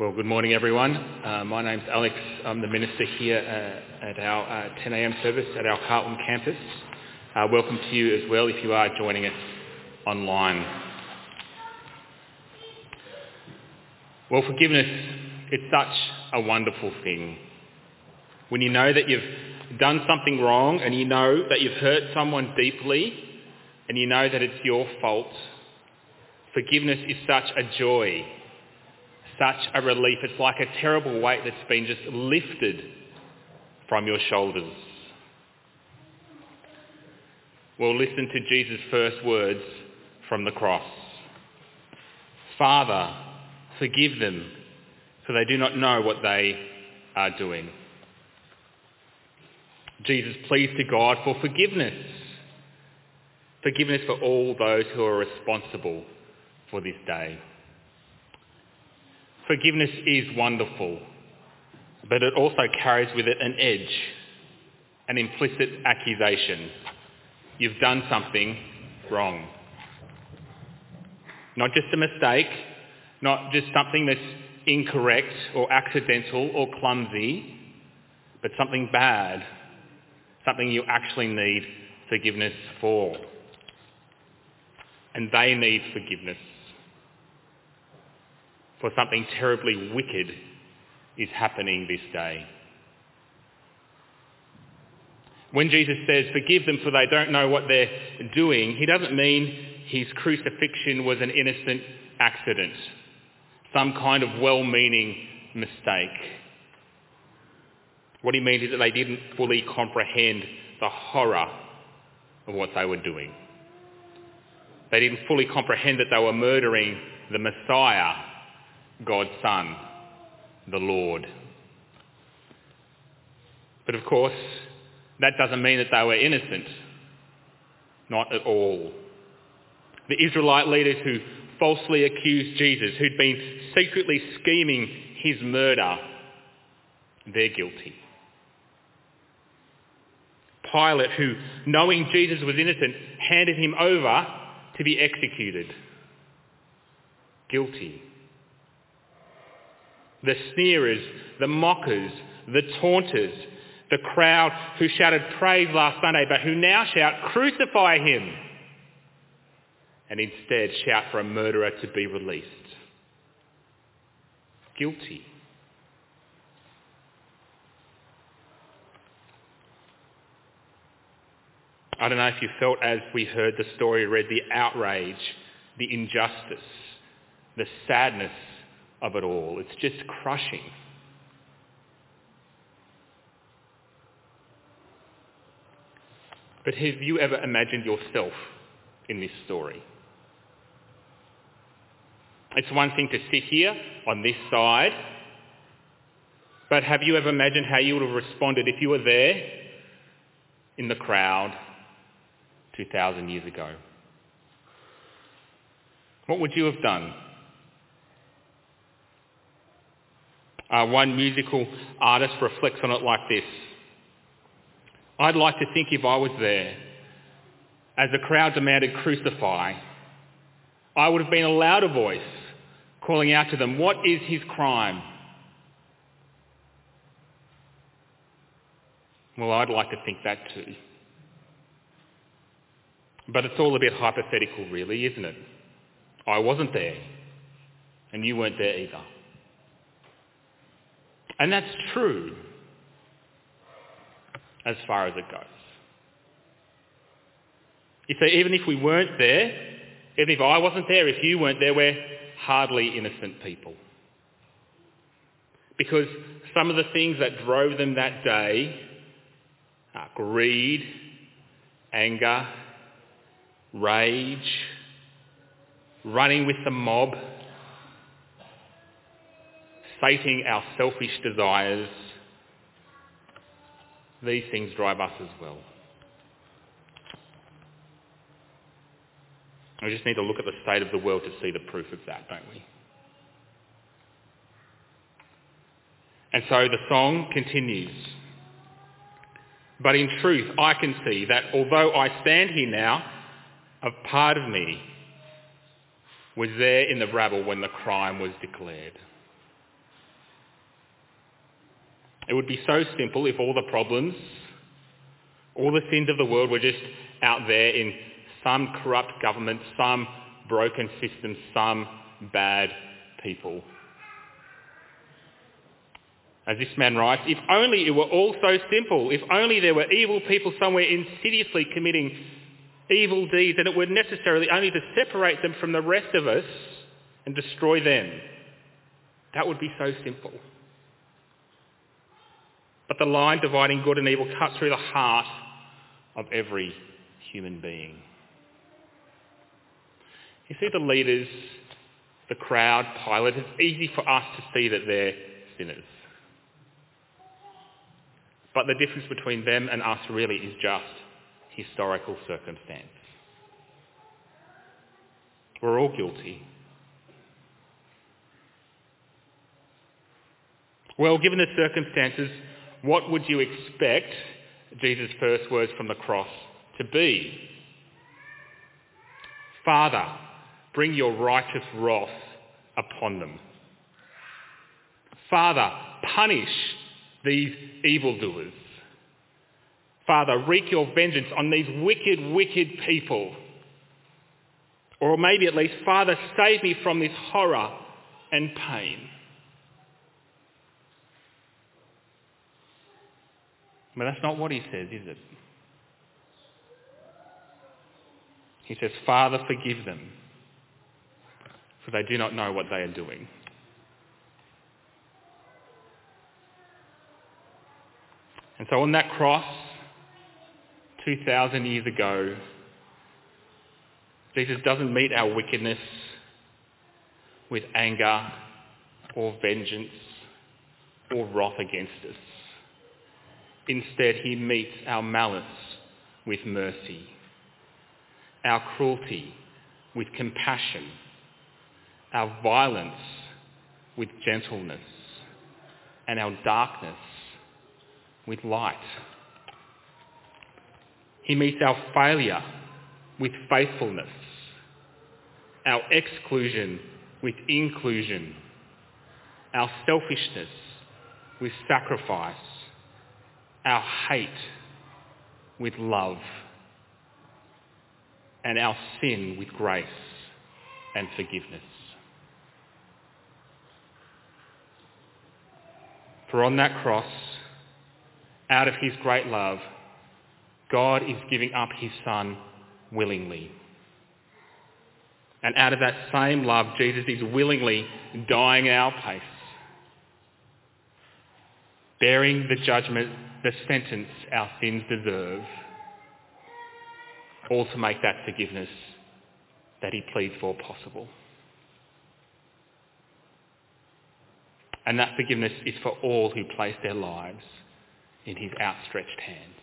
Well, good morning, everyone. Uh, my name's Alex. I'm the minister here uh, at our uh, 10am service at our Carlton campus. Uh, welcome to you as well if you are joining us online. Well, forgiveness, it's such a wonderful thing. When you know that you've done something wrong and you know that you've hurt someone deeply and you know that it's your fault, forgiveness is such a joy such a relief. It's like a terrible weight that's been just lifted from your shoulders. Well, listen to Jesus' first words from the cross. Father, forgive them, for they do not know what they are doing. Jesus pleads to God for forgiveness. Forgiveness for all those who are responsible for this day. Forgiveness is wonderful, but it also carries with it an edge, an implicit accusation. You've done something wrong. Not just a mistake, not just something that's incorrect or accidental or clumsy, but something bad, something you actually need forgiveness for. And they need forgiveness for something terribly wicked is happening this day. When Jesus says, forgive them for they don't know what they're doing, he doesn't mean his crucifixion was an innocent accident, some kind of well-meaning mistake. What he means is that they didn't fully comprehend the horror of what they were doing. They didn't fully comprehend that they were murdering the Messiah God's Son, the Lord. But of course, that doesn't mean that they were innocent. Not at all. The Israelite leaders who falsely accused Jesus, who'd been secretly scheming his murder, they're guilty. Pilate, who, knowing Jesus was innocent, handed him over to be executed. Guilty the sneerers, the mockers, the taunters, the crowd who shouted praise last Sunday but who now shout, crucify him, and instead shout for a murderer to be released. Guilty. I don't know if you felt as we heard the story read the outrage, the injustice, the sadness of it all. It's just crushing. But have you ever imagined yourself in this story? It's one thing to sit here on this side, but have you ever imagined how you would have responded if you were there in the crowd 2,000 years ago? What would you have done? Uh, one musical artist reflects on it like this. I'd like to think if I was there, as the crowd demanded crucify, I would have been a louder voice calling out to them, what is his crime? Well, I'd like to think that too. But it's all a bit hypothetical really, isn't it? I wasn't there, and you weren't there either. And that's true as far as it goes. You see, even if we weren't there, even if I wasn't there, if you weren't there, we're hardly innocent people. Because some of the things that drove them that day are greed, anger, rage, running with the mob, sating our selfish desires, these things drive us as well. We just need to look at the state of the world to see the proof of that, don't we? And so the song continues. But in truth, I can see that although I stand here now, a part of me was there in the rabble when the crime was declared. It would be so simple if all the problems, all the sins of the world were just out there in some corrupt government, some broken system, some bad people. As this man writes, if only it were all so simple, if only there were evil people somewhere insidiously committing evil deeds and it were necessarily only to separate them from the rest of us and destroy them. That would be so simple. But the line dividing good and evil cuts through the heart of every human being. You see the leaders, the crowd, Pilate, it's easy for us to see that they're sinners. But the difference between them and us really is just historical circumstance. We're all guilty. Well, given the circumstances, what would you expect Jesus' first words from the cross to be? Father, bring your righteous wrath upon them. Father, punish these evildoers. Father, wreak your vengeance on these wicked, wicked people. Or maybe at least, Father, save me from this horror and pain. But that's not what he says, is it? He says, Father, forgive them, for they do not know what they are doing. And so on that cross, 2,000 years ago, Jesus doesn't meet our wickedness with anger or vengeance or wrath against us. Instead, he meets our malice with mercy, our cruelty with compassion, our violence with gentleness, and our darkness with light. He meets our failure with faithfulness, our exclusion with inclusion, our selfishness with sacrifice, our hate with love, and our sin with grace and forgiveness. For on that cross, out of his great love, God is giving up his son willingly. And out of that same love, Jesus is willingly dying our place, bearing the judgment, the sentence our sins deserve, all to make that forgiveness that he pleads for possible. And that forgiveness is for all who place their lives in his outstretched hand.